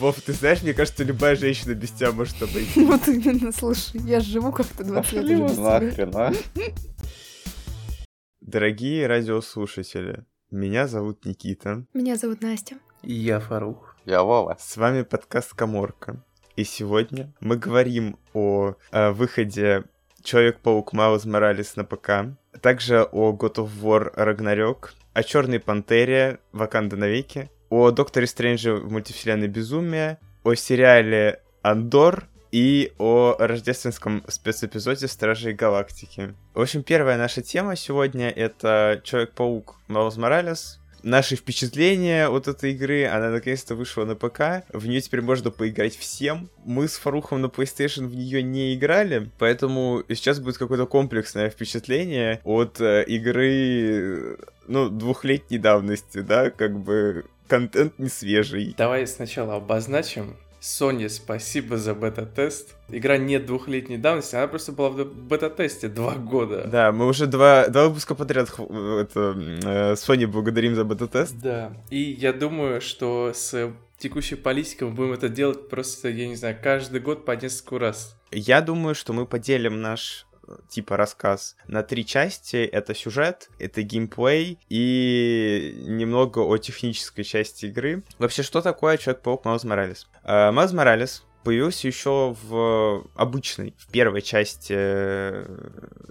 Вов, ты знаешь, мне кажется, любая женщина без тебя может обойти. Вот именно, слушай, я живу как-то 20 лет уже без тебя. Дорогие радиослушатели, меня зовут Никита. Меня зовут Настя. И я Фарух. Я Вова. С вами подкаст Коморка. И сегодня мы говорим о, э, выходе Человек-паук Маус Моралес на ПК, также о God of War Ragnarok, о Черной Пантере Ваканда навеки, о Докторе Стрэнджа в мультивселенной Безумия, о сериале Андор и о рождественском спецэпизоде Стражей Галактики. В общем, первая наша тема сегодня — это Человек-паук Маус Моралес, наши впечатления от этой игры. Она наконец-то вышла на ПК. В нее теперь можно поиграть всем. Мы с Фарухом на PlayStation в нее не играли, поэтому сейчас будет какое-то комплексное впечатление от э, игры, ну, двухлетней давности, да, как бы контент не свежий. Давай сначала обозначим. Sony, спасибо за бета-тест. Игра не двухлетней давности, она просто была в бета-тесте два года. Да, мы уже два, два выпуска подряд это, э, Sony благодарим за бета-тест. Да, и я думаю, что с текущей политикой мы будем это делать просто, я не знаю, каждый год по несколько раз. Я думаю, что мы поделим наш типа рассказ на три части. Это сюжет, это геймплей и немного о технической части игры. Вообще, что такое Человек-паук Маус Моралес? Маус Моралес появился еще в обычной, в первой части э,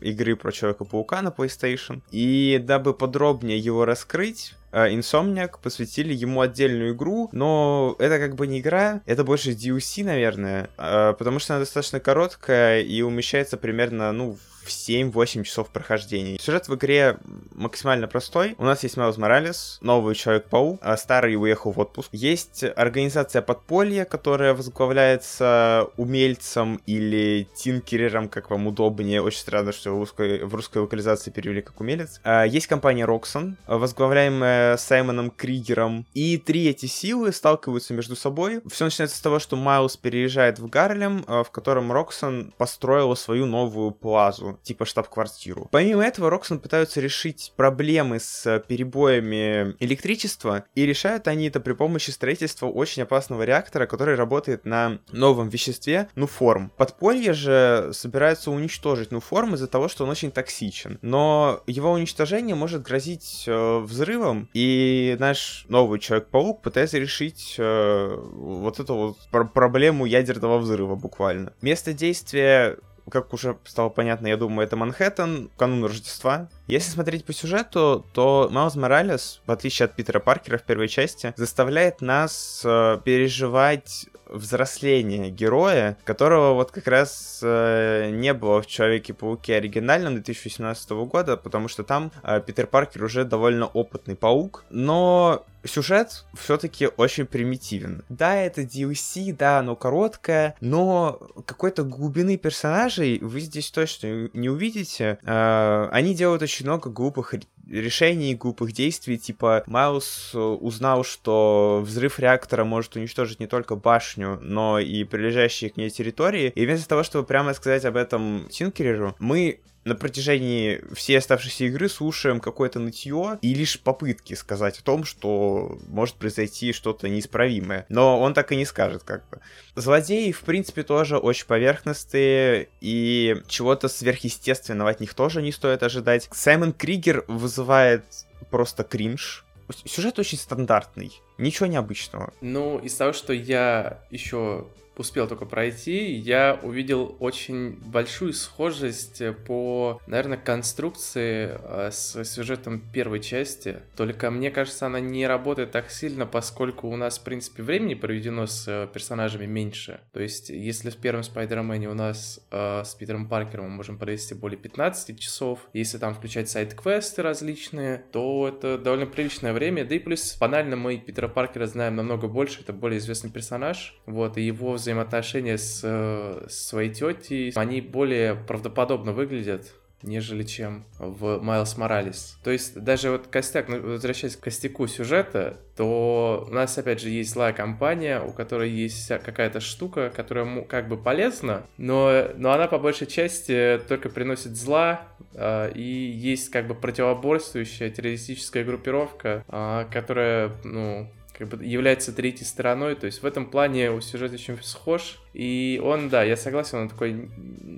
игры про Человека-паука на PlayStation. И дабы подробнее его раскрыть, э, Insomniac посвятили ему отдельную игру, но это как бы не игра, это больше DLC, наверное, э, потому что она достаточно короткая и умещается примерно, ну, в 7-8 часов прохождения. Сюжет в игре максимально простой. У нас есть Майлз Моралес, новый Человек-паук, а старый уехал в отпуск. Есть организация подполья, которая возглавляется умельцем или тинкерером, как вам удобнее. Очень странно, что в русской, в русской локализации перевели как умелец. А, есть компания Роксон, возглавляемая Саймоном Кригером. И три эти силы сталкиваются между собой. Все начинается с того, что Майлз переезжает в Гарлем, в котором Роксон построила свою новую плазу типа штаб-квартиру. Помимо этого, Роксон пытаются решить проблемы с перебоями электричества, и решают они это при помощи строительства очень опасного реактора, который работает на новом веществе Нуформ. Подполье же собирается уничтожить Нуформ из-за того, что он очень токсичен. Но его уничтожение может грозить э, взрывом, и наш новый Человек-паук пытается решить э, вот эту вот пр проблему ядерного взрыва буквально. Место действия как уже стало понятно, я думаю, это Манхэттен, канун Рождества. Если смотреть по сюжету, то Маус Моралес, в отличие от Питера Паркера в первой части, заставляет нас э, переживать взросление героя, которого вот как раз э, не было в Человеке-пауке оригинальном 2018 года, потому что там э, Питер Паркер уже довольно опытный паук, но сюжет все-таки очень примитивен. Да, это DLC, да, оно короткое, но какой-то глубины персонажей вы здесь точно не увидите. Э, они делают очень много глупых решений, глупых действий, типа Майлз узнал, что взрыв реактора может уничтожить не только башню, но и прилежащие к ней территории, и вместо того, чтобы прямо сказать об этом Тинкереру, мы на протяжении всей оставшейся игры слушаем какое-то нытье и лишь попытки сказать о том, что может произойти что-то неисправимое. Но он так и не скажет, как бы. Злодеи, в принципе, тоже очень поверхностные, и чего-то сверхъестественного от них тоже не стоит ожидать. Саймон Кригер вызывает просто кринж. Сюжет очень стандартный, ничего необычного. Ну, из того, что я еще успел только пройти, я увидел очень большую схожесть по, наверное, конструкции э, с сюжетом первой части. Только мне кажется, она не работает так сильно, поскольку у нас, в принципе, времени проведено с э, персонажами меньше. То есть, если в первом Спайдермене у нас э, с Питером Паркером мы можем провести более 15 часов, если там включать сайт-квесты различные, то это довольно приличное время. Да и плюс банально мы Питера Паркера знаем намного больше, это более известный персонаж. Вот, и его взаимодействие взаимоотношения с, э, с своей тетей, они более правдоподобно выглядят нежели чем в Майлз Моралес. То есть даже вот костяк, ну, возвращаясь к костяку сюжета, то у нас опять же есть злая компания, у которой есть какая-то штука, которая как бы полезна, но, но она по большей части только приносит зла, э, и есть как бы противоборствующая террористическая группировка, э, которая, ну, как бы является третьей стороной, то есть в этом плане у сюжета очень схож, и он, да, я согласен, он такой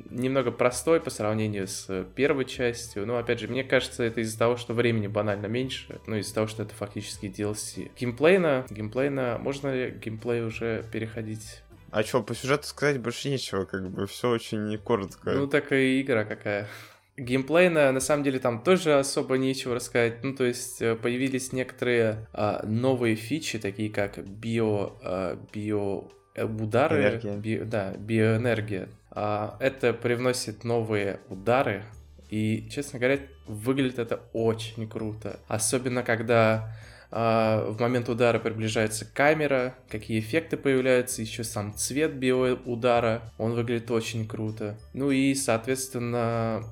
немного простой по сравнению с первой частью, но, опять же, мне кажется, это из-за того, что времени банально меньше, ну, из-за того, что это фактически DLC. Геймплейно, геймплейно, можно ли геймплей уже переходить? А что, по сюжету сказать больше нечего, как бы все очень коротко. Ну, такая игра какая. Геймплейно, на самом деле, там тоже особо нечего рассказать. Ну, то есть, э, появились некоторые а, новые фичи, такие как био, а, био удары, би, да, биоэнергия. А, это привносит новые удары, и, честно говоря, выглядит это очень круто. Особенно, когда а, в момент удара приближается камера, какие эффекты появляются, еще сам цвет биоудара, он выглядит очень круто. Ну и, соответственно,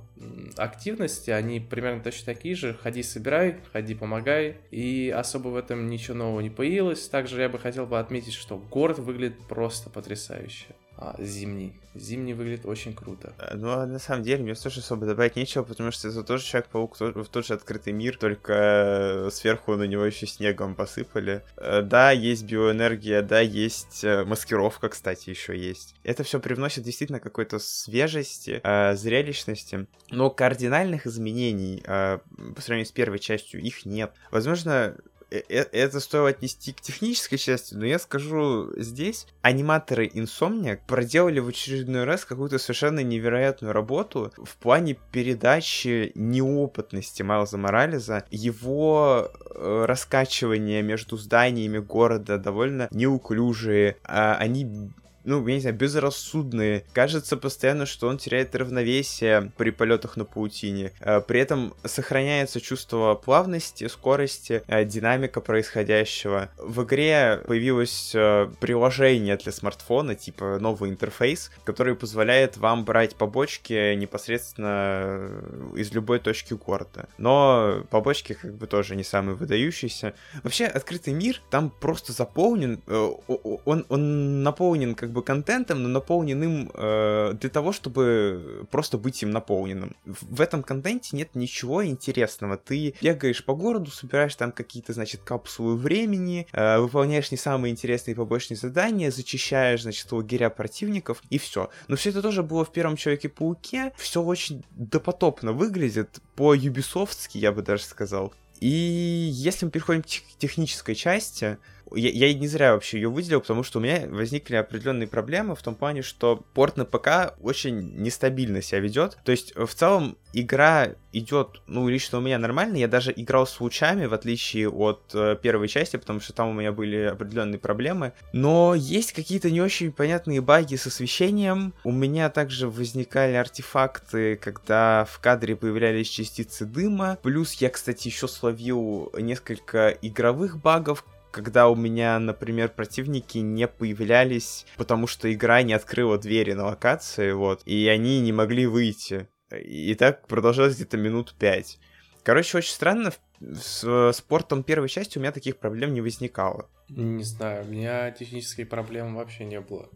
активности, они примерно точно такие же. Ходи, собирай, ходи, помогай. И особо в этом ничего нового не появилось. Также я бы хотел бы отметить, что город выглядит просто потрясающе зимний. Зимний выглядит очень круто. Э, ну, а на самом деле, мне тоже особо добавить нечего, потому что это тоже Человек-паук, в тот же открытый мир, только сверху на него еще снегом посыпали. Э, да, есть биоэнергия, да, есть э, маскировка, кстати, еще есть. Это все привносит действительно какой-то свежести, зрелищности, но кардинальных изменений по сравнению с первой частью их нет. Возможно, Э, э, это стоило отнести к технической части, но я скажу здесь, аниматоры Insomniac проделали в очередной раз какую-то совершенно невероятную работу в плане передачи неопытности Майлза Морализа, его э, раскачивания между зданиями города довольно неуклюжие, а они ну, я не знаю, безрассудные. Кажется постоянно, что он теряет равновесие при полетах на паутине. Э, при этом сохраняется чувство плавности, скорости, э, динамика происходящего. В игре появилось э, приложение для смартфона, типа новый интерфейс, который позволяет вам брать побочки непосредственно из любой точки города. Но побочки как бы тоже не самые выдающиеся. Вообще, открытый мир там просто заполнен, он, он наполнен как бы контентом, но наполненным э, для того, чтобы просто быть им наполненным. В этом контенте нет ничего интересного. Ты бегаешь по городу, собираешь там какие-то, значит, капсулы времени, э, выполняешь не самые интересные побочные задания, зачищаешь, значит, лагеря противников, и все. Но все это тоже было в первом Человеке-пауке. Все очень допотопно выглядит, по-юбисофтски, я бы даже сказал. И если мы переходим к технической части, я, я не зря вообще ее выделил, потому что у меня возникли определенные проблемы в том плане, что порт на ПК очень нестабильно себя ведет. То есть, в целом, игра идет, ну, лично у меня нормально. Я даже играл с лучами, в отличие от э, первой части, потому что там у меня были определенные проблемы. Но есть какие-то не очень понятные баги с освещением. У меня также возникали артефакты, когда в кадре появлялись частицы дыма. Плюс я, кстати, еще словил несколько игровых багов, когда у меня, например, противники не появлялись, потому что игра не открыла двери на локации, вот, и они не могли выйти. И так продолжалось где-то минут пять. Короче, очень странно, с спортом первой части у меня таких проблем не возникало. Не знаю, у меня технических проблем вообще не было.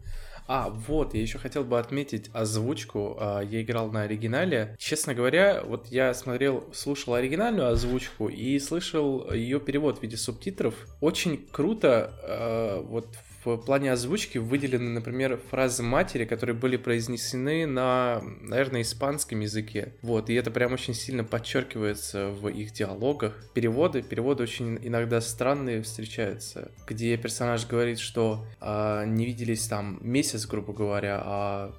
А, вот, я еще хотел бы отметить озвучку. А, я играл на оригинале. Честно говоря, вот я смотрел, слушал оригинальную озвучку и слышал ее перевод в виде субтитров. Очень круто а, вот в плане озвучки выделены, например, фразы матери, которые были произнесены на, наверное, испанском языке. Вот, и это прям очень сильно подчеркивается в их диалогах. Переводы, переводы очень иногда странные встречаются, где персонаж говорит, что а, не виделись там месяц, грубо говоря, а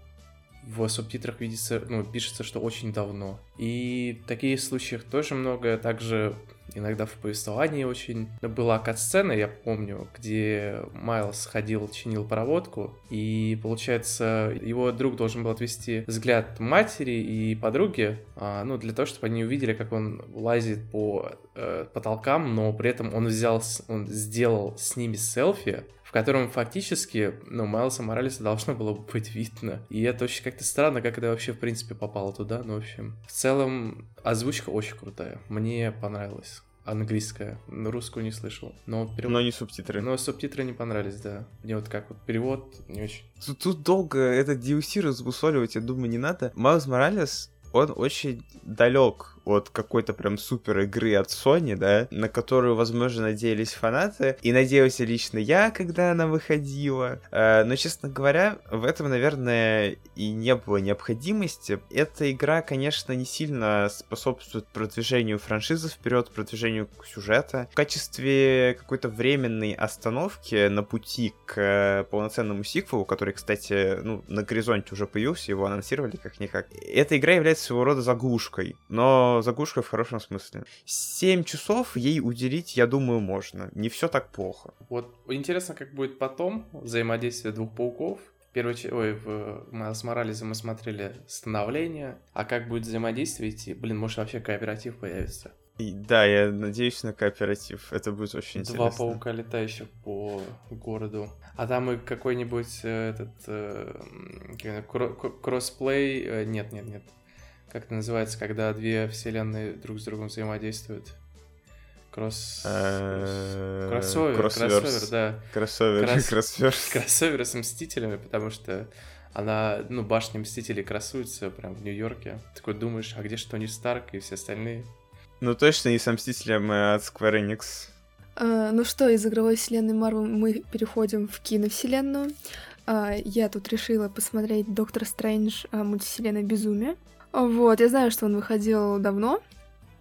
в субтитрах видится, ну, пишется, что очень давно. И таких случаев тоже много. Также иногда в повествовании очень была кат-сцена, я помню, где Майлз ходил, чинил проводку, и, получается, его друг должен был отвести взгляд матери и подруги, а, ну, для того, чтобы они увидели, как он лазит по э, потолкам, но при этом он взял, он сделал с ними селфи, котором фактически, ну, Майлса Моралеса должно было быть видно. И это очень как-то странно, как это вообще, в принципе, попало туда. Ну, в общем, в целом, озвучка очень крутая. Мне понравилось английская, русскую не слышал. Но, перевод... но не субтитры. Но субтитры не понравились, да. Мне вот как вот перевод не очень. Тут, тут долго этот DLC разбусоливать, я думаю, не надо. Майлз Моралес, он очень далек от какой-то прям супер игры от Sony, да, на которую, возможно, надеялись фанаты, и надеялся лично я, когда она выходила. Э, но, честно говоря, в этом, наверное, и не было необходимости. Эта игра, конечно, не сильно способствует продвижению франшизы вперед, продвижению сюжета. В качестве какой-то временной остановки на пути к э, полноценному сиквелу, который, кстати, ну, на горизонте уже появился, его анонсировали как-никак. Эта игра является своего рода заглушкой, но заглушкой в хорошем смысле. 7 часов ей уделить, я думаю, можно. Не все так плохо. Вот интересно, как будет потом взаимодействие двух пауков. Первый, ой, в, мы с Морализом мы смотрели становление, а как будет взаимодействие идти? Блин, может вообще кооператив появится. И, да, я надеюсь на кооператив. Это будет очень Два интересно. паука летающих по городу. А там и какой-нибудь э, этот э, кро- кроссплей. Э, нет, нет, нет. Как это называется, когда две вселенные друг с другом взаимодействуют? Кросс... Э, Кроссовер, кроссовер, да. Кроссовер, Кросс- кроссверс. Кроссоверы с Мстителями, потому что она, ну, башня Мстителей красуется прям в Нью-Йорке. Такой думаешь, а где же Тони Старк и все остальные? Ну точно не с Мстителем от Square Enix. А, ну что, из игровой вселенной Марвел мы переходим в киновселенную. А, я тут решила посмотреть Доктор Стрэндж а, мультивселенная Безумие. Вот, я знаю, что он выходил давно,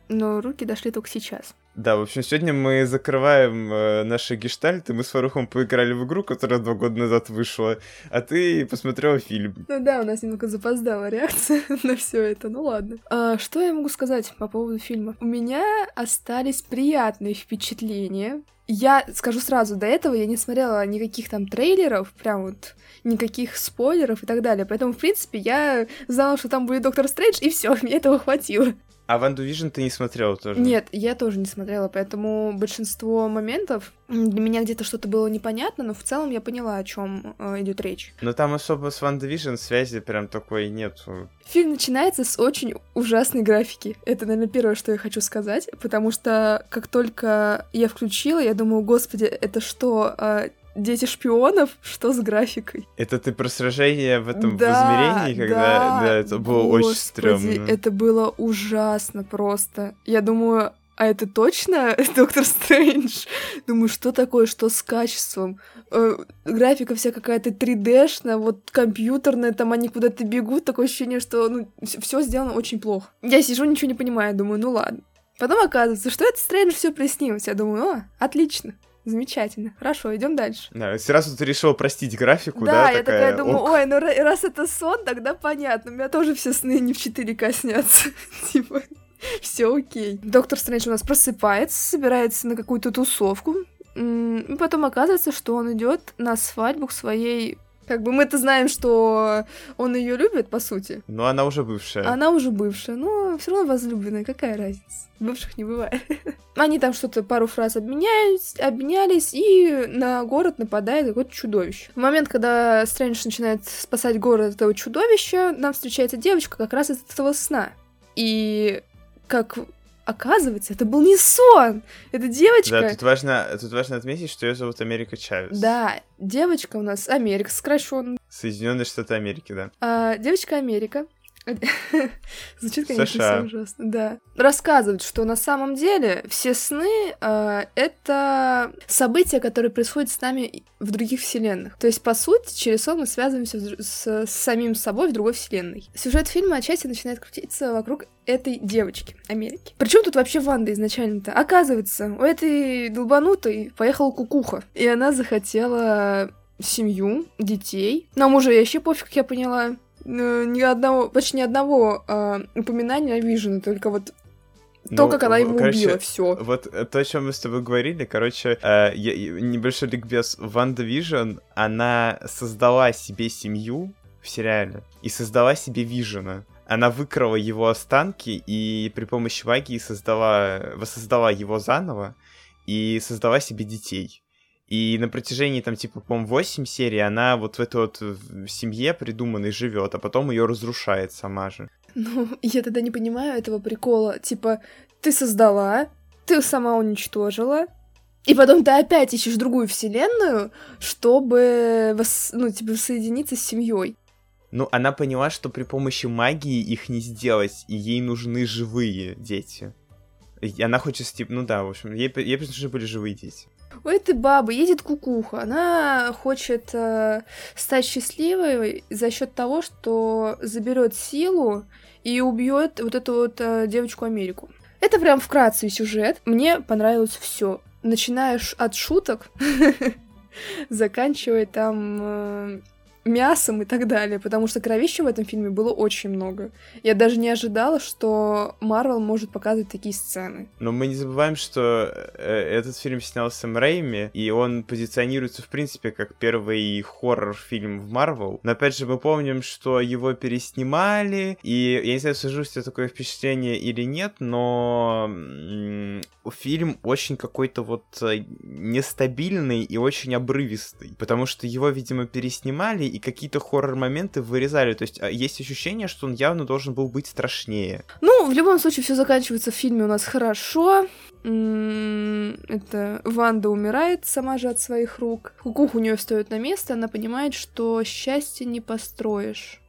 но руки дошли только сейчас. Да, в общем, сегодня мы закрываем э, наши гештальты. Мы с Фарухом поиграли в игру, которая два года назад вышла, а ты посмотрела фильм. Ну да, у нас немного запоздала реакция на все это, ну ладно. А, что я могу сказать по поводу фильма? У меня остались приятные впечатления. Я скажу сразу, до этого я не смотрела никаких там трейлеров, прям вот никаких спойлеров и так далее. Поэтому, в принципе, я знала, что там будет Доктор Стрэндж, и все, мне этого хватило. А Ванду Вижн ты не смотрела тоже? Нет, я тоже не смотрела, поэтому большинство моментов для меня где-то что-то было непонятно, но в целом я поняла, о чем идет речь. Но там особо с Ванда Вижн связи прям такой нет. Фильм начинается с очень ужасной графики. Это, наверное, первое, что я хочу сказать, потому что как только я включила, я думаю, господи, это что, а, дети шпионов, что с графикой? Это ты про сражение в этом Да, измерении, когда да, да, это было очень господи, стрёмно. Это было ужасно просто. Я думаю, а это точно Доктор Стрэндж? Думаю, что такое, что с качеством? Э, графика вся какая-то 3D-шная, вот компьютерная, там они куда-то бегут, такое ощущение, что ну, все сделано очень плохо. Я сижу, ничего не понимаю, думаю, ну ладно. Потом оказывается, что это Стрэндж все приснилось. Я думаю, о, отлично. Замечательно. Хорошо, идем дальше. Да, сразу ты решила простить графику, да? Да, я такая думаю, ок. ой, ну ра- раз это сон, тогда понятно. У меня тоже все сны не в 4К снятся. Типа, все окей. Доктор Стрэндж у нас просыпается, собирается на какую-то тусовку. И потом оказывается, что он идет на свадьбу к своей... Как бы мы-то знаем, что он ее любит, по сути. Но она уже бывшая. Она уже бывшая, но все равно возлюбленная, какая разница? Бывших не бывает. Они там что-то пару фраз обменялись, обменялись, и на город нападает какое-то чудовище. В момент, когда Стрэндж начинает спасать город этого чудовища, нам встречается девочка как раз из этого сна. И как оказывается, это был не сон! Это девочка... Да, тут важно, тут важно отметить, что ее зовут Америка Чавес. Да, девочка у нас Америка сокращенно. Соединенные Штаты Америки, да. А, девочка Америка. Звучит, конечно, США. все ужасно, да. Рассказывают, что на самом деле все сны а, это события, которые происходят с нами в других вселенных. То есть, по сути, через сон мы связываемся с, с- самим собой в другой вселенной. Сюжет фильма отчасти начинает крутиться вокруг этой девочки Америки. Причем тут вообще Ванда изначально-то? Оказывается, у этой долбанутой поехала кукуха, и она захотела семью, детей. На мужа ей вообще пофиг, как я поняла. Э, Ни одного, почти ни одного а, упоминания о Вижене, только вот то, Ну, как она его короче, убила, все. Вот э, то, о чем мы с тобой говорили, короче, э, я- я- небольшой ликбез. Ванда Вижн, она создала себе семью в сериале и создала себе Вижена. Она выкрала его останки и при помощи магии создала, воссоздала его заново и создала себе детей. И на протяжении, там, типа, по-моему, 8 серий она вот в этой вот семье придуманной живет, а потом ее разрушает сама же. Ну, я тогда не понимаю этого прикола. Типа, ты создала, ты сама уничтожила, и потом ты опять ищешь другую вселенную, чтобы вос- ну, типа, соединиться с семьей. Ну, она поняла, что при помощи магии их не сделать, и ей нужны живые дети. И она хочет, типа, ну да, в общем, ей, ей нужны были живые дети. У этой бабы едет кукуха. Она хочет э, стать счастливой за счет того, что заберет силу и убьет вот эту вот э, девочку Америку. Это прям вкратце сюжет. Мне понравилось все. Начинаешь от шуток, заканчивая там э, мясом и так далее, потому что кровища в этом фильме было очень много. Я даже не ожидала, что Марвел может показывать такие сцены. Но мы не забываем, что э, этот фильм снял Сэм Рэйми, и он позиционируется, в принципе, как первый хоррор-фильм в Марвел. Но опять же, мы помним, что его переснимали, и я не знаю, сложилось ли такое впечатление или нет, но фильм очень какой-то вот э, нестабильный и очень обрывистый, потому что его, видимо, переснимали, и какие-то хоррор-моменты вырезали. То есть а, есть ощущение, что он явно должен был быть страшнее. Ну, в любом случае, все заканчивается в фильме у нас хорошо. Это Ванда умирает сама же от своих рук. Кукух у нее встает на место, она понимает, что счастье не построишь.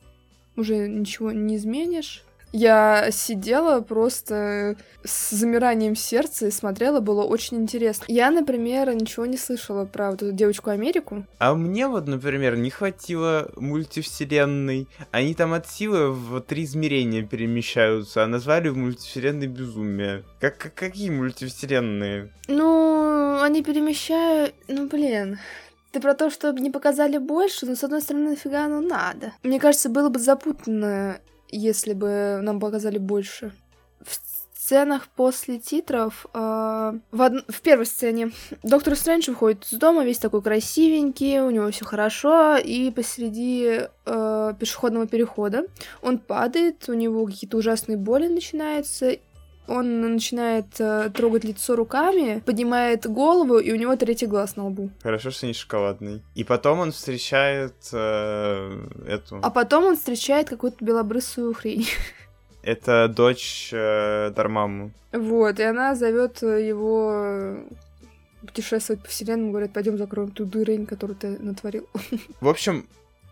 Уже ничего не изменишь. Я сидела просто с замиранием сердца и смотрела, было очень интересно. Я, например, ничего не слышала про вот эту девочку Америку. А мне вот, например, не хватило мультивселенной. Они там от силы в три измерения перемещаются, а назвали в мультивселенной безумие. Как, как какие мультивселенные? Ну, они перемещают... Ну, блин, ты про то, что не показали больше, но с одной стороны, нафига оно надо? Мне кажется, было бы запутанно если бы нам показали больше. В сценах после титров, э, в, од... в первой сцене доктор Стрэндж выходит из дома, весь такой красивенький, у него все хорошо, и посреди э, пешеходного перехода он падает, у него какие-то ужасные боли начинаются, он начинает э, трогать лицо руками, поднимает голову, и у него третий глаз на лбу. Хорошо, что не шоколадный. И потом он встречает э, эту... А потом он встречает какую-то белобрысую хрень. Это дочь э, Дармаму. Вот, и она зовет его путешествовать по вселенной, говорят, пойдем закроем ту дырень, которую ты натворил. В общем,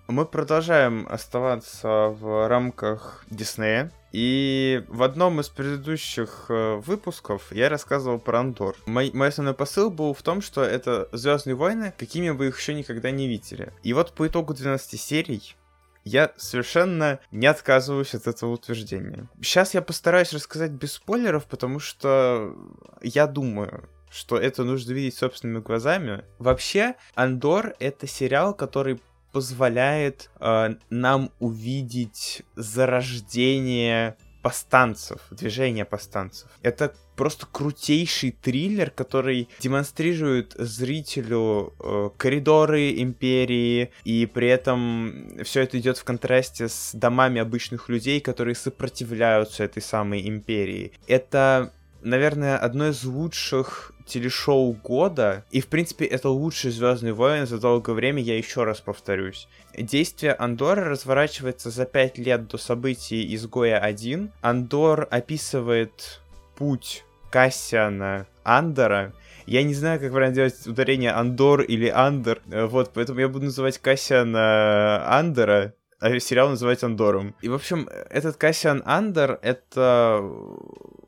мы продолжаем оставаться в рамках Диснея. И в одном из предыдущих э, выпусков я рассказывал про Андор. Мой, мой основной посыл был в том, что это Звездные войны, какими вы их еще никогда не видели. И вот по итогу 12 серий я совершенно не отказываюсь от этого утверждения. Сейчас я постараюсь рассказать без спойлеров, потому что я думаю, что это нужно видеть собственными глазами. Вообще, Андор — это сериал, который позволяет э, нам увидеть зарождение постанцев, движение постанцев. Это просто крутейший триллер, который демонстрирует зрителю э, коридоры империи, и при этом все это идет в контрасте с домами обычных людей, которые сопротивляются этой самой империи. Это наверное, одно из лучших телешоу года, и, в принципе, это лучший Звездный войны за долгое время, я еще раз повторюсь. Действие Андора разворачивается за пять лет до событий Изгоя 1. Андор описывает путь Кассиана Андора, я не знаю, как правильно делать ударение Андор или Андер, вот, поэтому я буду называть Кассиана Андера, а сериал называть Андором. И, в общем, этот Кассиан Андер — это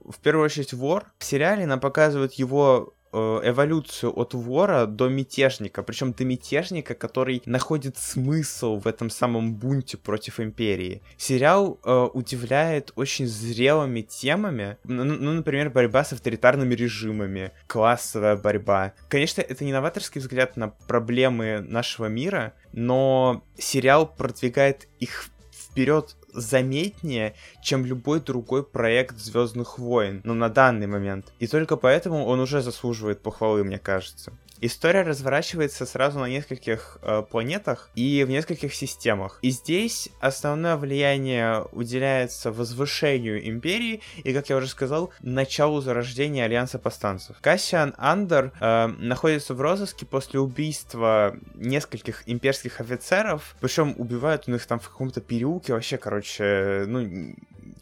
в первую очередь вор. В сериале нам показывают его э, эволюцию от вора до мятежника, причем до мятежника, который находит смысл в этом самом бунте против империи. Сериал э, удивляет очень зрелыми темами, ну, ну, например, борьба с авторитарными режимами, классовая борьба. Конечно, это не новаторский взгляд на проблемы нашего мира, но сериал продвигает их вперед заметнее, чем любой другой проект Звездных войн, ну на данный момент. И только поэтому он уже заслуживает похвалы, мне кажется. История разворачивается сразу на нескольких э, планетах и в нескольких системах. И здесь основное влияние уделяется возвышению империи и, как я уже сказал, началу зарождения Альянса Повстанцев. Кассиан Андер э, находится в розыске после убийства нескольких имперских офицеров, причем убивают у них там в каком-то переулке, вообще, короче, ну,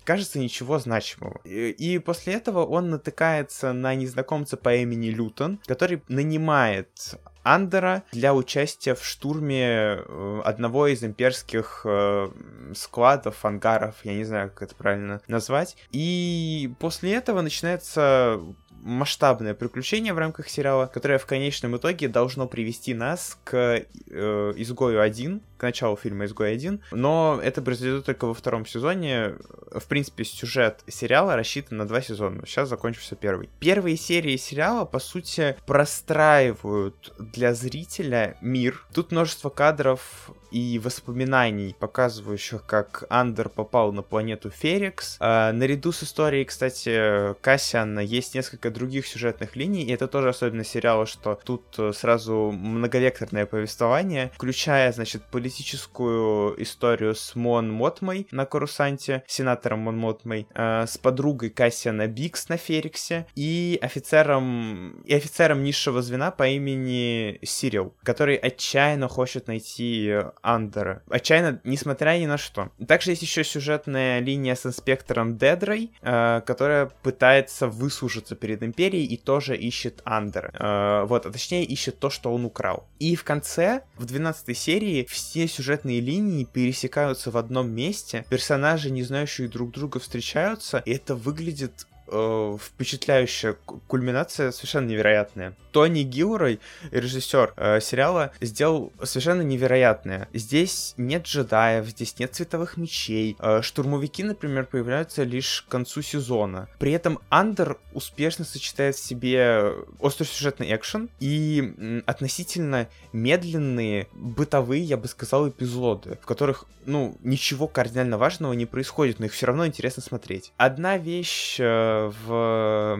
кажется, ничего значимого. И, и после этого он натыкается на незнакомца по имени Лютон, который нанимает Андера для участия в штурме э, одного из имперских э, складов, ангаров, я не знаю, как это правильно назвать. И после этого начинается масштабное приключение в рамках сериала, которое в конечном итоге должно привести нас к э, изгою 1, началу фильма «Изгой 1», но это произойдет только во втором сезоне. В принципе, сюжет сериала рассчитан на два сезона. Сейчас закончился первый. Первые серии сериала, по сути, простраивают для зрителя мир. Тут множество кадров и воспоминаний, показывающих, как Андер попал на планету Ферикс. А, наряду с историей, кстати, Кассиана есть несколько других сюжетных линий, и это тоже особенно сериала, что тут сразу многовекторное повествование, включая, значит, политическую историю с Мон Мотмой на Корусанте, сенатором Мон Мотмой, э, с подругой Кассиана Бикс на Фериксе и офицером, и офицером низшего звена по имени Сирил, который отчаянно хочет найти Андера. Отчаянно, несмотря ни на что. Также есть еще сюжетная линия с инспектором Дедрой, э, которая пытается выслужиться перед Империей и тоже ищет Андера. Э, вот, а точнее ищет то, что он украл. И в конце, в 12 серии, все сюжетные линии пересекаются в одном месте, персонажи, не знающие друг друга, встречаются, и это выглядит э, впечатляющая кульминация, совершенно невероятная. Тони Гилрой, режиссер э, сериала, сделал совершенно невероятное. Здесь нет джедаев, здесь нет цветовых мечей. Э, штурмовики, например, появляются лишь к концу сезона. При этом Андер успешно сочетает в себе остросюжетный экшен и м, относительно медленные, бытовые, я бы сказал, эпизоды, в которых, ну, ничего кардинально важного не происходит, но их все равно интересно смотреть. Одна вещь э, в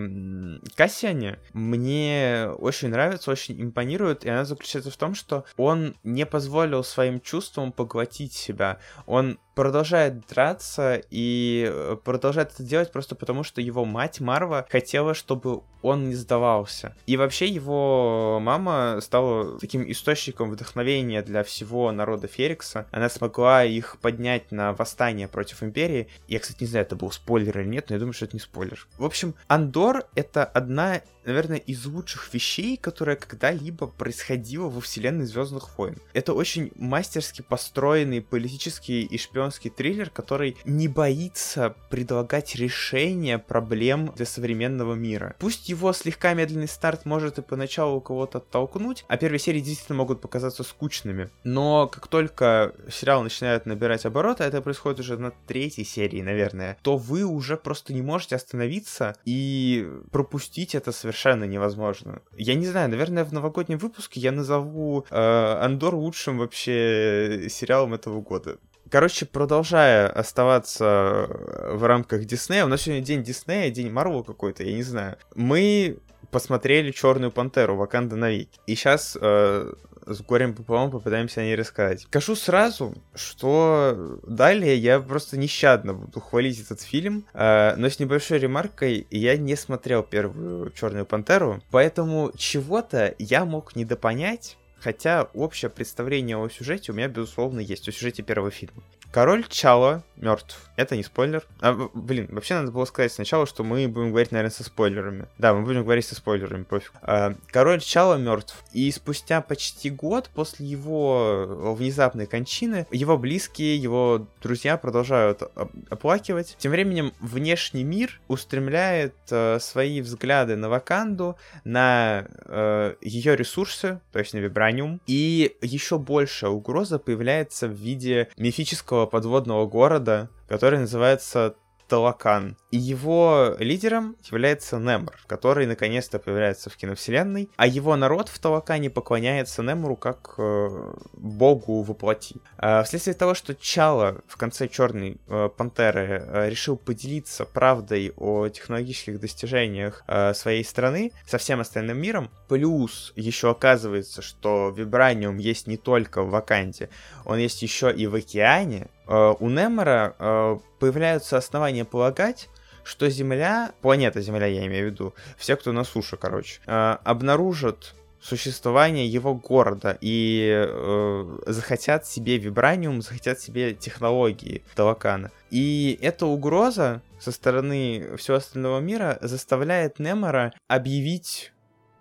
Кассиане мне очень нравится, очень импонирует, и она заключается в том, что он не позволил своим чувствам поглотить себя. Он продолжает драться и э, продолжает это делать просто потому, что его мать Марва хотела, чтобы он не сдавался. И вообще его мама стала таким источником вдохновения для всего народа Ферикса. Она смогла их поднять на восстание против Империи. Я, кстати, не знаю, это был спойлер или нет, но я думаю, что это не спойлер. В общем, Андор — это одна наверное, из лучших вещей, которая когда-либо происходила во вселенной Звездных войн. Это очень мастерски построенный политический и шпионский триллер, который не боится предлагать решение проблем для современного мира. Пусть его слегка медленный старт может и поначалу кого-то оттолкнуть, а первые серии действительно могут показаться скучными. Но как только сериал начинает набирать обороты, а это происходит уже на третьей серии, наверное, то вы уже просто не можете остановиться и пропустить это совершенно совершенно невозможно. Я не знаю, наверное, в новогоднем выпуске я назову э, Андор лучшим вообще сериалом этого года. Короче, продолжая оставаться в рамках Диснея, у нас сегодня день Диснея, день Марвел какой-то, я не знаю. Мы посмотрели Черную Пантеру, Ваканда навеки. И сейчас э, с горем пополам попытаемся о ней рассказать. Скажу сразу, что далее я просто нещадно буду хвалить этот фильм, э, но с небольшой ремаркой я не смотрел первую Черную Пантеру, поэтому чего-то я мог недопонять, Хотя общее представление о сюжете у меня, безусловно, есть, о сюжете первого фильма. Король Чало мертв. Это не спойлер. А, блин, вообще надо было сказать сначала, что мы будем говорить, наверное, со спойлерами. Да, мы будем говорить со спойлерами, пофиг. А, король Чало мертв. И спустя почти год после его внезапной кончины, его близкие, его друзья продолжают оплакивать. Тем временем внешний мир устремляет э, свои взгляды на Ваканду, на э, ее ресурсы, то есть на вибраниум. И еще большая угроза появляется в виде мифического подводного города, который называется Талакан. И его лидером является Немор, который наконец-то появляется в киновселенной, а его народ в Талакане поклоняется Немору как э, богу воплоти. Э, вследствие того, что Чала в конце Черной э, Пантеры э, решил поделиться правдой о технологических достижениях э, своей страны со всем остальным миром, плюс еще оказывается, что Вибраниум есть не только в Ваканте, он есть еще и в океане, э, у Немора э, появляются основания полагать, что Земля, планета Земля я имею в виду, все, кто на суше, короче, э, обнаружат существование его города и э, захотят себе вибраниум, захотят себе технологии Талакана. И эта угроза со стороны всего остального мира заставляет Немора объявить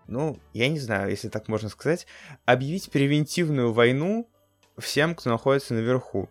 ну, я не знаю, если так можно сказать, объявить превентивную войну всем, кто находится наверху.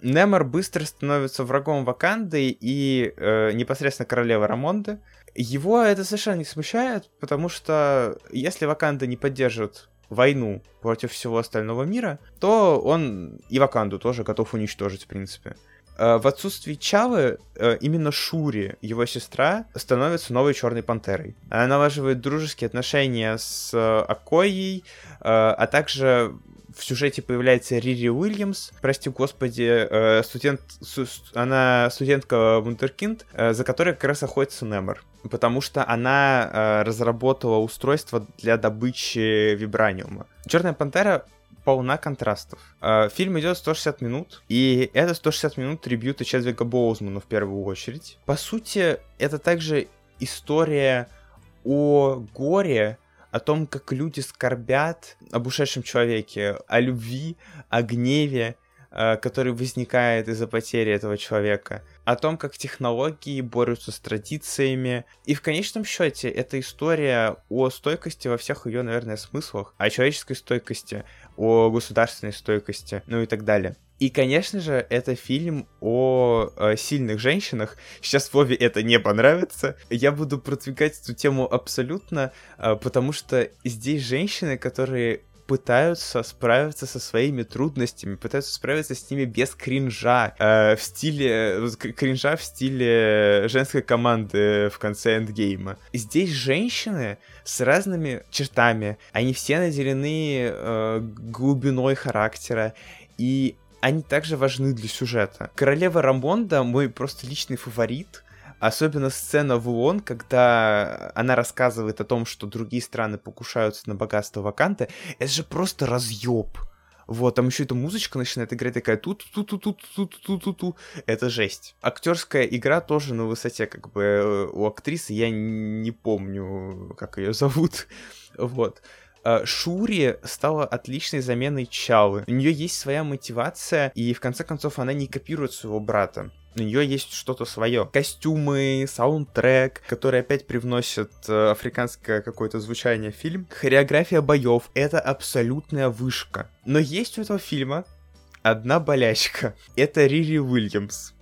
Немор быстро становится врагом Ваканды и э, непосредственно королевы Рамонды. Его это совершенно не смущает, потому что если Ваканда не поддержит войну против всего остального мира, то он и Ваканду тоже готов уничтожить, в принципе. Э, в отсутствии Чавы э, именно Шури, его сестра, становится новой Черной Пантерой. Она налаживает дружеские отношения с э, Акоей, а также в сюжете появляется Рири Уильямс, прости господи, студент, она студентка Вундеркинд, за которой как раз охотится Немор, потому что она разработала устройство для добычи вибраниума. Черная пантера полна контрастов. Фильм идет 160 минут, и это 160 минут трибюта Чедвика Боузмана в первую очередь. По сути, это также история о горе, о том, как люди скорбят об ушедшем человеке, о любви, о гневе, а, который возникает из-за потери этого человека, о том, как технологии борются с традициями. И в конечном счете это история о стойкости во всех ее, наверное, смыслах, о человеческой стойкости, о государственной стойкости, ну и так далее. И, конечно же, это фильм о, о сильных женщинах. Сейчас Вове это не понравится. Я буду продвигать эту тему абсолютно, а, потому что здесь женщины, которые пытаются справиться со своими трудностями, пытаются справиться с ними без кринжа, э, в стиле, кринжа в стиле женской команды в конце эндгейма. Здесь женщины с разными чертами, они все наделены э, глубиной характера, и они также важны для сюжета. Королева Рамбонда мой просто личный фаворит, Особенно сцена в ООН, когда она рассказывает о том, что другие страны покушаются на богатство Ваканты, это же просто разъеб. Вот, там еще эта музычка начинает играть такая тут тут тут тут тут тут тут ту Это жесть. Актерская игра тоже на высоте, как бы э, у актрисы, я не помню, как ее зовут. Вот. А, Шури стала отличной заменой Чалы. У нее есть своя мотивация, и в конце концов она не копирует своего брата у нее есть что-то свое. Костюмы, саундтрек, который опять привносит э, африканское какое-то звучание в фильм. Хореография боев — это абсолютная вышка. Но есть у этого фильма одна болячка. Это Рири Уильямс.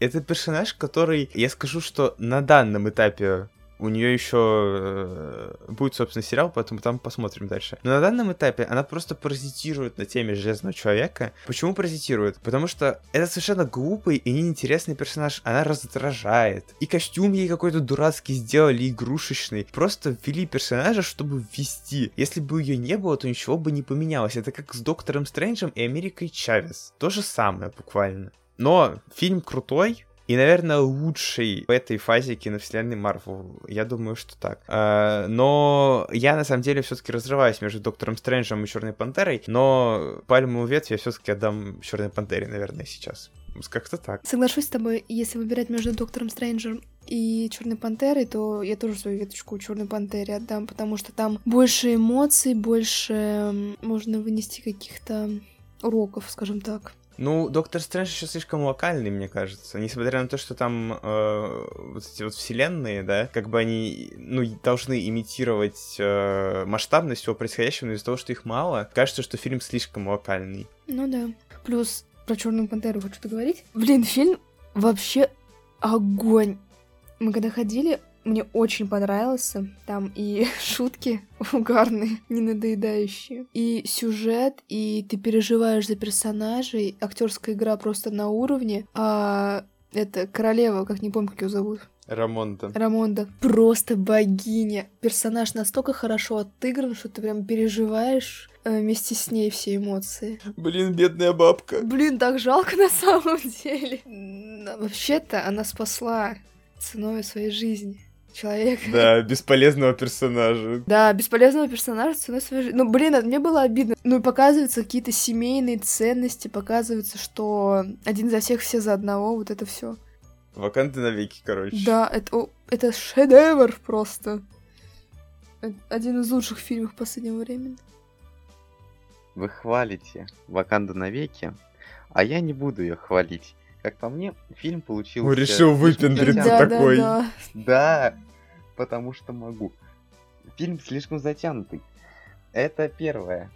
Это персонаж, который, я скажу, что на данном этапе у нее еще э, будет, собственно, сериал, поэтому там посмотрим дальше. Но на данном этапе она просто паразитирует на теме Железного Человека. Почему паразитирует? Потому что это совершенно глупый и неинтересный персонаж. Она раздражает. И костюм ей какой-то дурацкий сделали, игрушечный. Просто ввели персонажа, чтобы ввести. Если бы ее не было, то ничего бы не поменялось. Это как с Доктором Стрэнджем и Америкой Чавес. То же самое буквально. Но фильм крутой, и, наверное, лучший в этой фазе киновселенной Марвел. Я думаю, что так. А, но я, на самом деле, все-таки разрываюсь между Доктором Стрэнджем и Черной Пантерой, но пальмовую ветвь я все-таки отдам Черной Пантере, наверное, сейчас. Как-то так. Соглашусь с тобой, если выбирать между Доктором Стрэнджем и Черной Пантерой, то я тоже свою веточку Черной Пантере отдам, потому что там больше эмоций, больше можно вынести каких-то уроков, скажем так. Ну, Доктор Стрэндж еще слишком локальный, мне кажется. Несмотря на то, что там э, вот эти вот вселенные, да, как бы они, ну, должны имитировать э, масштабность всего происходящего, но из-за того, что их мало, кажется, что фильм слишком локальный. Ну да. Плюс про Черную пантеру хочу договорить. Блин, фильм вообще огонь. Мы когда ходили, мне очень понравился. Там и шутки угарные, не надоедающие. И сюжет, и ты переживаешь за персонажей. Актерская игра просто на уровне. А это королева, как не помню, как ее зовут. Рамонда. Рамонда. Просто богиня. Персонаж настолько хорошо отыгран, что ты прям переживаешь э, вместе с ней все эмоции. Блин, бедная бабка. Блин, так жалко на самом деле. Вообще-то она спасла ценой своей жизни человека. Да, бесполезного персонажа. Да, бесполезного персонажа ценой своей жизни. Ну, блин, мне было обидно. Ну, и показываются какие-то семейные ценности, показывается, что один за всех, все за одного, вот это все. Ваканты навеки, короче. Да, это, о, это шедевр просто. Один из лучших фильмов последнего времени. Вы хвалите Ваканду навеки, а я не буду ее хвалить. Как по мне, фильм получился... Он решил выпендриться да, такой. Да, да. да, потому что могу. фильм слишком затянутый. Это первое.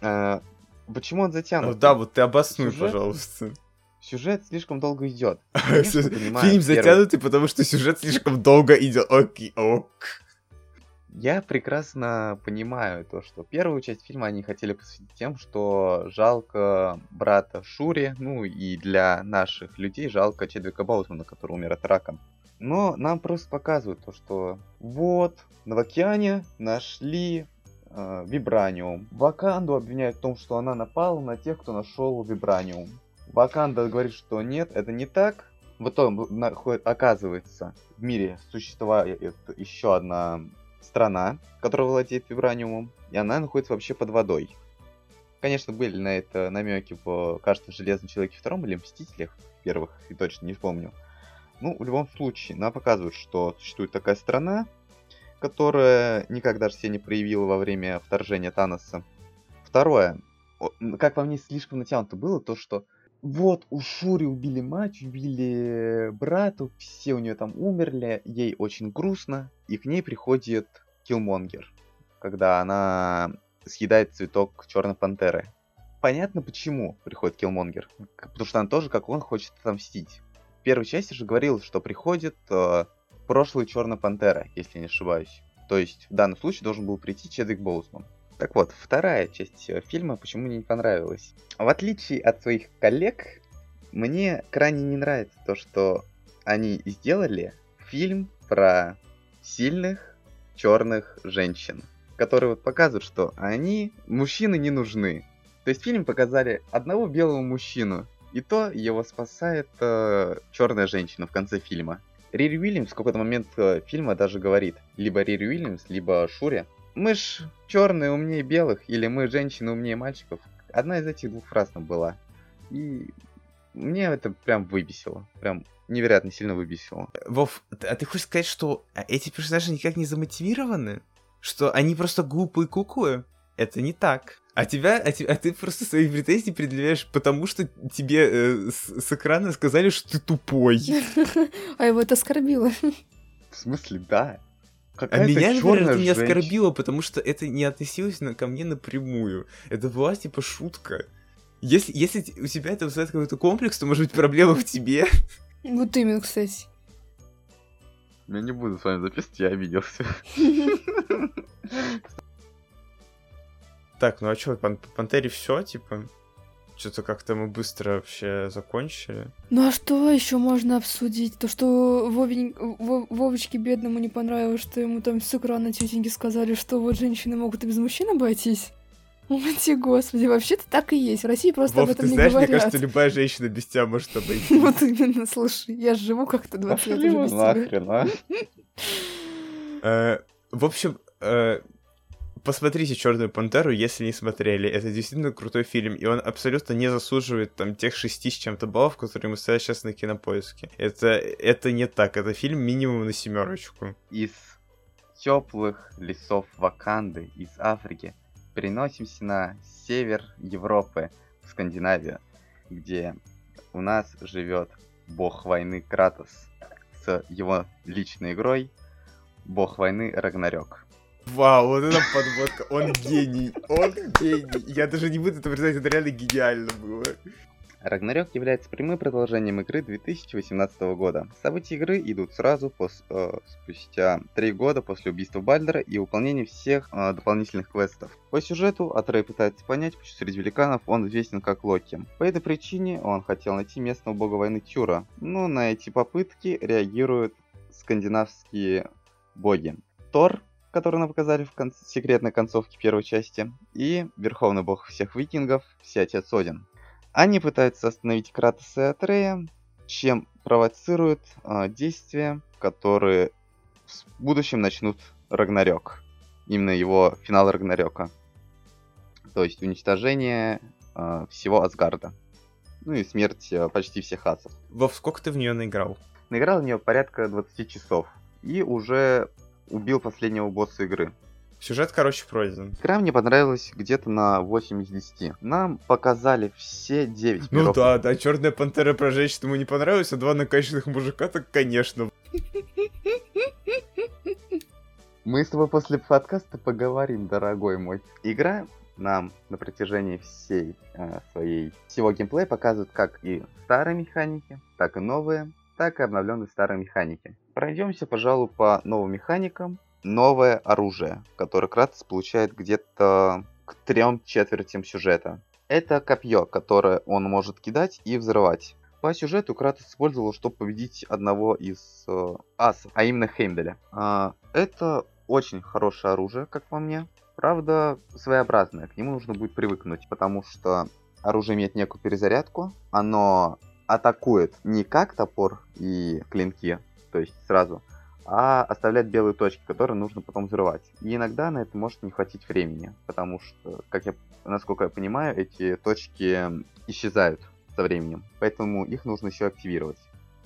А, почему он затянут? Ну да, вот ты обоснуй, Сюжет? пожалуйста. Сюжет слишком долго идет. Фильм затянутый, потому что сюжет слишком долго идет. Окей, ок. Я прекрасно понимаю то, что первую часть фильма они хотели посвятить тем, что жалко брата Шури, ну и для наших людей жалко Чедвика Боусмана, который умер от рака. Но нам просто показывают то, что вот, в океане нашли э, вибраниум. Ваканду обвиняют в том, что она напала на тех, кто нашел вибраниум. Ваканда говорит, что нет, это не так. В итоге оказывается, в мире существует еще одна страна, которая владеет вибраниумом, и она находится вообще под водой. Конечно, были на это намеки в, кажется, Железном Человеке втором или Мстителях первых, и точно не помню. Ну, в любом случае, нам показывают, что существует такая страна, которая никогда же себя не проявила во время вторжения Таноса. Второе, как по мне, слишком натянуто было то, что вот у Шури убили мать, убили брата, все у нее там умерли, ей очень грустно, и к ней приходит Киллмонгер, когда она съедает цветок Черной Пантеры. Понятно, почему приходит Киллмонгер. Потому что она тоже, как он, хочет отомстить. В первой части же говорил, что приходит э, прошлый Черная Пантера, если не ошибаюсь. То есть в данном случае должен был прийти Чедвик Боусман. Так вот, вторая часть э, фильма почему мне не понравилась. В отличие от своих коллег, мне крайне не нравится то, что они сделали фильм про сильных черных женщин, которые вот показывают, что они, мужчины не нужны. То есть в фильме показали одного белого мужчину, и то его спасает черная женщина в конце фильма. Рири Уильямс в какой-то момент э, фильма даже говорит, либо Рири Уильямс, либо Шури, мы ж черные умнее белых, или мы женщины умнее мальчиков. Одна из этих двух фраз там была. И мне это прям выбесило. Прям невероятно сильно выбесило. Вов, а ты хочешь сказать, что а, эти персонажи никак не замотивированы? Что они просто глупые куклы? Это не так. А тебя, а, те- а ты просто свои претензии предъявляешь, потому что тебе э, с, с экрана сказали, что ты тупой. А его это оскорбило. В смысле, да. А Какая-то меня, например, это не женщина. оскорбило, потому что это не относилось на, ко мне напрямую. Это была типа шутка. Если, если у тебя это вызывает какой-то комплекс, то может быть проблема в тебе. Вот именно, кстати. Я не буду с вами записывать, я обиделся. Так, ну а что, по Пантере все, типа? Что-то как-то мы быстро вообще закончили. Ну а что еще можно обсудить? То, что Вовень- Во- Вовочке бедному не понравилось, что ему там с экрана тетеньки сказали, что вот женщины могут и без мужчин обойтись. Мати господи, вообще-то так и есть. В России просто Вов, об этом ты не знаешь, мне говорят. кажется, любая женщина без тебя может обойти. Вот именно, слушай, я живу как-то 20 лет уже без тебя. а? Э, В общем, э, посмотрите Черную Пантеру, если не смотрели. Это действительно крутой фильм, и он абсолютно не заслуживает там тех шести с чем-то баллов, которые ему ставят сейчас на кинопоиске. Это, это не так. Это фильм минимум на семерочку. Из теплых лесов Ваканды, из Африки, переносимся на север Европы, в Скандинавию, где у нас живет бог войны Кратос с его личной игрой бог войны Рагнарёк. Вау, вот это подводка. Он гений. Он гений. Я даже не буду это признать, это реально гениально было. Рагнарёк является прямым продолжением игры 2018 года. События игры идут сразу пос- э, спустя три года после убийства Бальдера и выполнения всех э, дополнительных квестов. По сюжету Атрей пытается понять, почему среди великанов он известен как Локи. По этой причине он хотел найти местного бога войны Тюра, но на эти попытки реагируют скандинавские боги. Тор, который нам показали в кон- секретной концовке первой части, и верховный бог всех викингов, Всеотец Один. Они пытаются остановить Кратоса и Атрея, чем провоцируют а, действия, которые в будущем начнут Рагнарёк. Именно его финал Рагнарёка. То есть уничтожение а, всего Асгарда. Ну и смерть а, почти всех асов. Вов, сколько ты в нее наиграл? Наиграл в нее порядка 20 часов. И уже убил последнего босса игры. Сюжет, короче, пройден. Игра мне понравилась где-то на 8 из 10. Нам показали все 9 Ну миров. да, да, Черная пантера про женщин ему не понравилась, а два накачанных мужика, так конечно. Мы с тобой после подкаста поговорим, дорогой мой. Игра нам на протяжении всей э, своей всего геймплея показывает как и старые механики, так и новые, так и обновленные старые механики. Пройдемся, пожалуй, по новым механикам. Новое оружие, которое Кратос получает где-то к трем четвертям сюжета. Это копье, которое он может кидать и взрывать. По сюжету Кратос использовал, чтобы победить одного из э, асов, а именно Хеймделя. А, это очень хорошее оружие, как по мне. Правда, своеобразное. К нему нужно будет привыкнуть, потому что оружие имеет некую перезарядку. Оно атакует не как топор и клинки, то есть сразу, а оставляет белые точки, которые нужно потом взрывать. И иногда на это может не хватить времени, потому что, как я, насколько я понимаю, эти точки исчезают со временем, поэтому их нужно еще активировать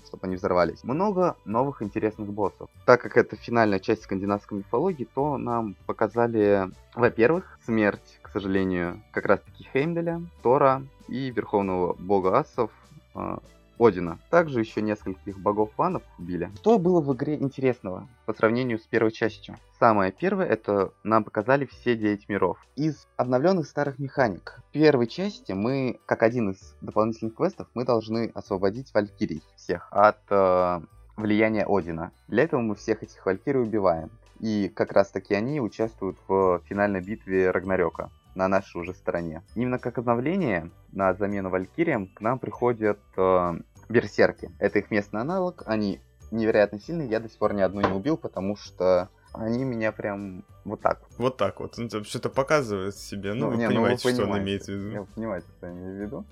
чтобы они взорвались. Много новых интересных боссов. Так как это финальная часть скандинавской мифологии, то нам показали, во-первых, смерть, к сожалению, как раз-таки Хеймделя, Тора и верховного бога асов а, Одина. Также еще нескольких богов-фанов убили. Что было в игре интересного по сравнению с первой частью? Самое первое, это нам показали все 9 миров. Из обновленных старых механик. В первой части мы, как один из дополнительных квестов, мы должны освободить валькирий всех от э, влияния Одина. Для этого мы всех этих валькирий убиваем. И как раз таки они участвуют в финальной битве Рагнарёка на нашей уже стороне. Именно как обновление на замену Валькириям к нам приходят э, берсерки. Это их местный аналог, они невероятно сильные, я до сих пор ни одну не убил, потому что они меня прям вот так вот. Так вот. Он что-то показывает себе. Ну, ну вы не, понимаете, ну, вы что он имеет в виду. Я понимаю, что я имею в виду.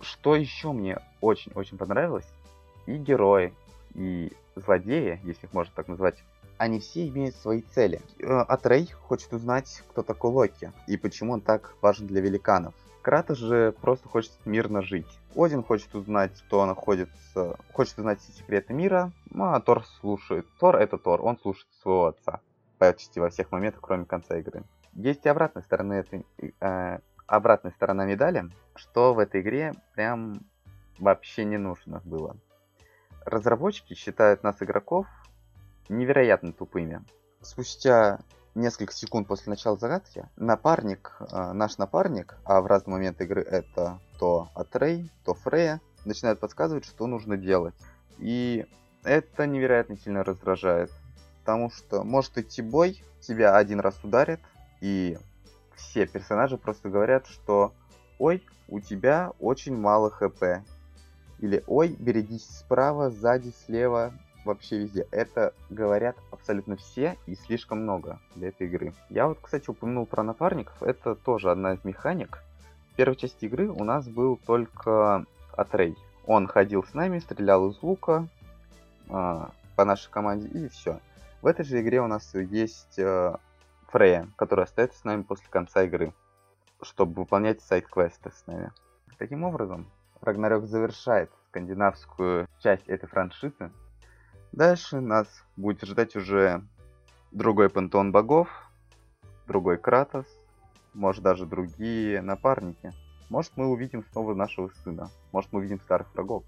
Что еще мне очень-очень понравилось? И герои, и злодеи, если их можно так назвать, они все имеют свои цели. Э, Атрей хочет узнать, кто такой Локи, и почему он так важен для великанов. Кратос же просто хочет мирно жить. Один хочет узнать, кто находится, хочет узнать все секреты мира, ну а Тор слушает. Тор это Тор, он слушает своего отца. Почти во всех моментах, кроме конца игры. Есть и обратная сторона этой, э, обратная сторона медали, что в этой игре прям вообще не нужно было. Разработчики считают нас, игроков, невероятно тупыми. Спустя несколько секунд после начала загадки напарник, э, наш напарник, а в разные моменты игры это то Атрей, то Фрея, начинает подсказывать, что нужно делать. И это невероятно сильно раздражает. Потому что может идти бой, тебя один раз ударит, и все персонажи просто говорят, что «Ой, у тебя очень мало хп». Или «Ой, берегись справа, сзади, слева, вообще везде. Это говорят абсолютно все и слишком много для этой игры. Я вот, кстати, упомянул про напарников. Это тоже одна из механик. В первой части игры у нас был только Атрей. Он ходил с нами, стрелял из лука э, по нашей команде и все. В этой же игре у нас есть э, Фрея, которая остается с нами после конца игры, чтобы выполнять сайт-квесты с нами. Таким образом, Рагнарёк завершает скандинавскую часть этой франшизы Дальше нас будет ждать уже другой пантеон богов, другой Кратос, может даже другие напарники. Может мы увидим снова нашего сына, может мы увидим старых врагов,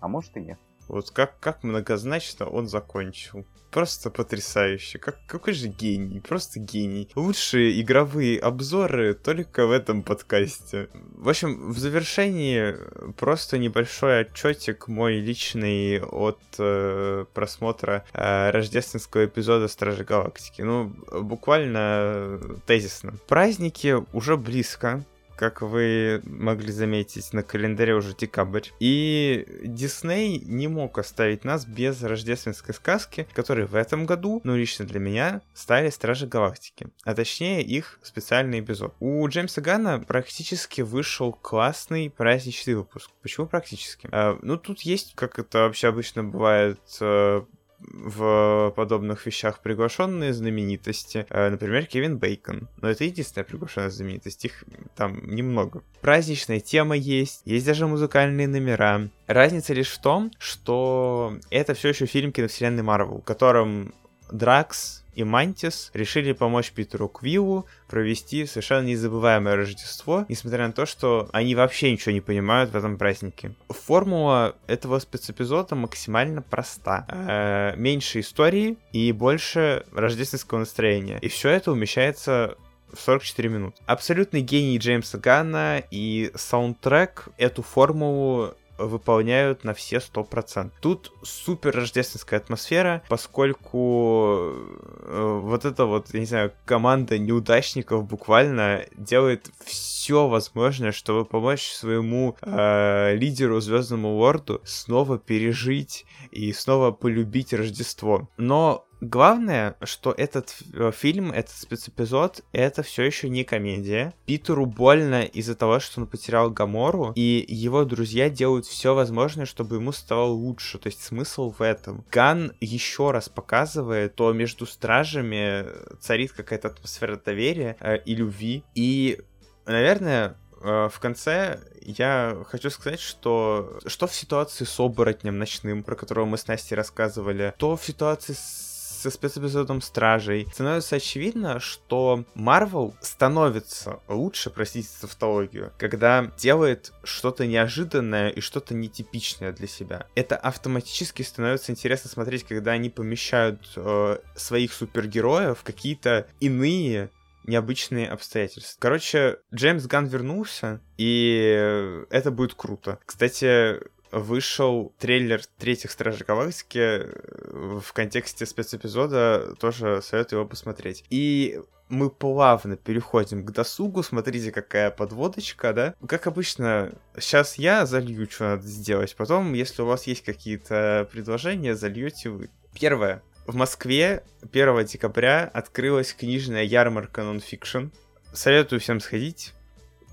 а может и нет. Вот как, как многозначно он закончил. Просто потрясающе. Как, какой же гений. Просто гений. Лучшие игровые обзоры только в этом подкасте. В общем, в завершении просто небольшой отчетик мой личный от э, просмотра э, рождественского эпизода Стражи Галактики. Ну, буквально тезисно. Праздники уже близко как вы могли заметить, на календаре уже декабрь. И Дисней не мог оставить нас без рождественской сказки, которые в этом году, ну лично для меня, стали Стражи Галактики. А точнее их специальный эпизод. У Джеймса Гана практически вышел классный праздничный выпуск. Почему практически? А, ну тут есть, как это вообще обычно бывает, э, в подобных вещах приглашенные знаменитости. Э, например, Кевин Бейкон. Но это единственная приглашенная знаменитость, их там немного. Праздничная тема есть, есть даже музыкальные номера. Разница лишь в том, что это все еще фильм киновселенной Марвел, в котором Дракс и Мантис решили помочь Питеру Квиллу провести совершенно незабываемое Рождество, несмотря на то, что они вообще ничего не понимают в этом празднике. Формула этого спецэпизода максимально проста. Э, меньше истории и больше рождественского настроения. И все это умещается в 44 минут. Абсолютный гений Джеймса Ганна и саундтрек эту формулу выполняют на все 100%. Тут супер рождественская атмосфера, поскольку э, вот эта вот, я не знаю, команда неудачников буквально делает все возможное, чтобы помочь своему э, лидеру Звездному Лорду снова пережить и снова полюбить Рождество. Но Главное, что этот э, фильм, этот спецэпизод, это все еще не комедия. Питеру больно из-за того, что он потерял Гамору, и его друзья делают все возможное, чтобы ему стало лучше. То есть смысл в этом. Ган еще раз показывает, то между стражами царит какая-то атмосфера доверия э, и любви. И, наверное, э, в конце я хочу сказать, что что в ситуации с оборотнем ночным, про которого мы с Настей рассказывали, то в ситуации с со спецэпизодом Стражей, становится очевидно, что Марвел становится лучше, простите за тавтологию, когда делает что-то неожиданное и что-то нетипичное для себя. Это автоматически становится интересно смотреть, когда они помещают э, своих супергероев в какие-то иные необычные обстоятельства. Короче, Джеймс Ган вернулся, и это будет круто. Кстати, вышел трейлер третьих Стражей Галактики э, в контексте спецэпизода, тоже советую его посмотреть. И мы плавно переходим к досугу. Смотрите, какая подводочка, да? Как обычно, сейчас я залью, что надо сделать. Потом, если у вас есть какие-то предложения, зальете вы. Первое. В Москве 1 декабря открылась книжная ярмарка нонфикшн. Советую всем сходить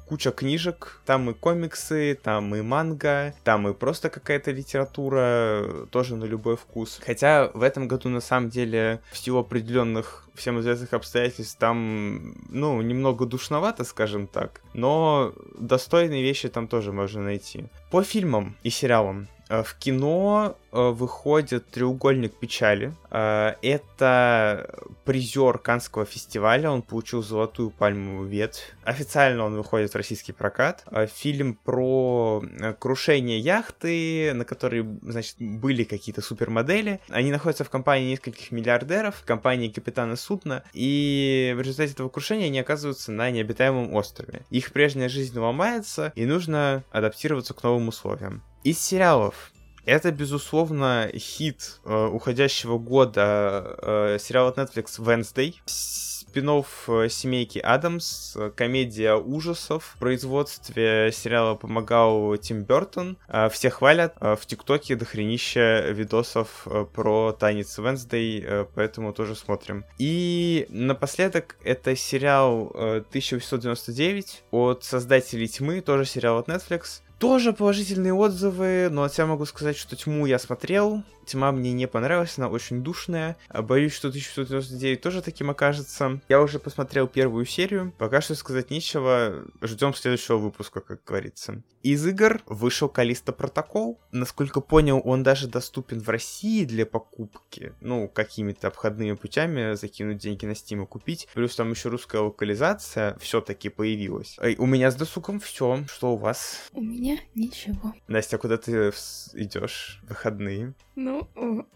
куча книжек, там и комиксы, там и манга, там и просто какая-то литература, тоже на любой вкус. Хотя в этом году на самом деле в силу определенных всем известных обстоятельств там, ну, немного душновато, скажем так, но достойные вещи там тоже можно найти. По фильмам и сериалам в кино э, выходит «Треугольник печали». Э, это призер Канского фестиваля, он получил золотую пальмовую ветвь. Официально он выходит в российский прокат. Фильм про крушение яхты, на которой, значит, были какие-то супермодели. Они находятся в компании нескольких миллиардеров, в компании капитана судна, и в результате этого крушения они оказываются на необитаемом острове. Их прежняя жизнь ломается, и нужно адаптироваться к новым условиям. Из сериалов это, безусловно, хит э, уходящего года э, сериал от Netflix Wednesday. Спинов э, семейки Адамс, э, комедия ужасов. В производстве сериала помогал Тим Бертон. Э, все хвалят. Э, в ТикТоке дохренища видосов э, про танец Wednesday, э, поэтому тоже смотрим. И напоследок это сериал э, 1899 от создателей Тьмы, тоже сериал от Netflix. Тоже положительные отзывы, но от себя могу сказать, что тьму я смотрел, Тьма мне не понравилась, она очень душная. А боюсь, что 1699 тоже таким окажется. Я уже посмотрел первую серию. Пока что сказать нечего. Ждем следующего выпуска, как говорится. Из игр вышел Калиста Протокол. Насколько понял, он даже доступен в России для покупки. Ну, какими-то обходными путями закинуть деньги на Steam и купить. Плюс там еще русская локализация все-таки появилась. Эй, у меня с досугом все. Что у вас? У меня ничего. Настя, куда ты идешь? Выходные? Ну,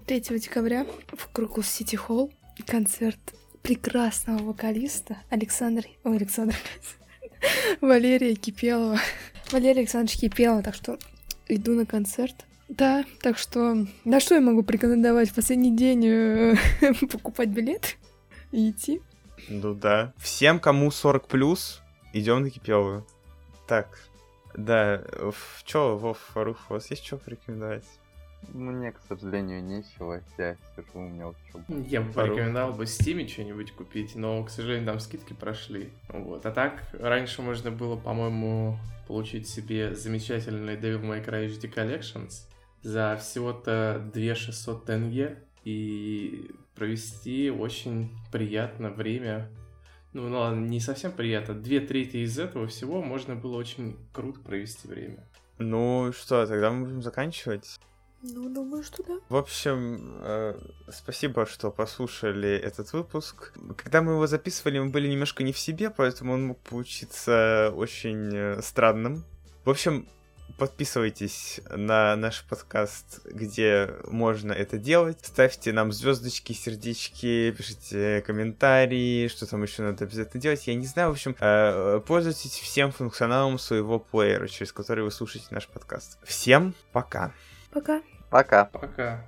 3 декабря в Крокус Сити Холл концерт прекрасного вокалиста Александра... Ой, Александр... Валерия Кипелова. Валерия Александрович Кипелова, так что иду на концерт. Да, так что... Да что я могу порекомендовать в последний день э, покупать билет и идти? Ну да. Всем, кому 40 плюс, идем на Кипеловую. Так, да, чё, Вов, Фарух, у вас есть что порекомендовать? Мне, к сожалению, нечего. Я сижу, у меня учеба. Я бы порекомендовал бы Steam что-нибудь купить, но, к сожалению, там скидки прошли. Вот. А так, раньше можно было, по-моему, получить себе замечательный Devil May Cry HD Collections за всего-то 2600 тенге и провести очень приятно время. Ну, ну ладно, не совсем приятно. Две трети из этого всего можно было очень круто провести время. Ну что, тогда мы будем заканчивать. Ну, думаю, что да. В общем, э, спасибо, что послушали этот выпуск. Когда мы его записывали, мы были немножко не в себе, поэтому он мог получиться очень э, странным. В общем, подписывайтесь на наш подкаст, где можно это делать. Ставьте нам звездочки, сердечки, пишите комментарии, что там еще надо обязательно делать. Я не знаю, в общем, э, пользуйтесь всем функционалом своего плеера, через который вы слушаете наш подкаст. Всем пока! Пока. Пока. Пока.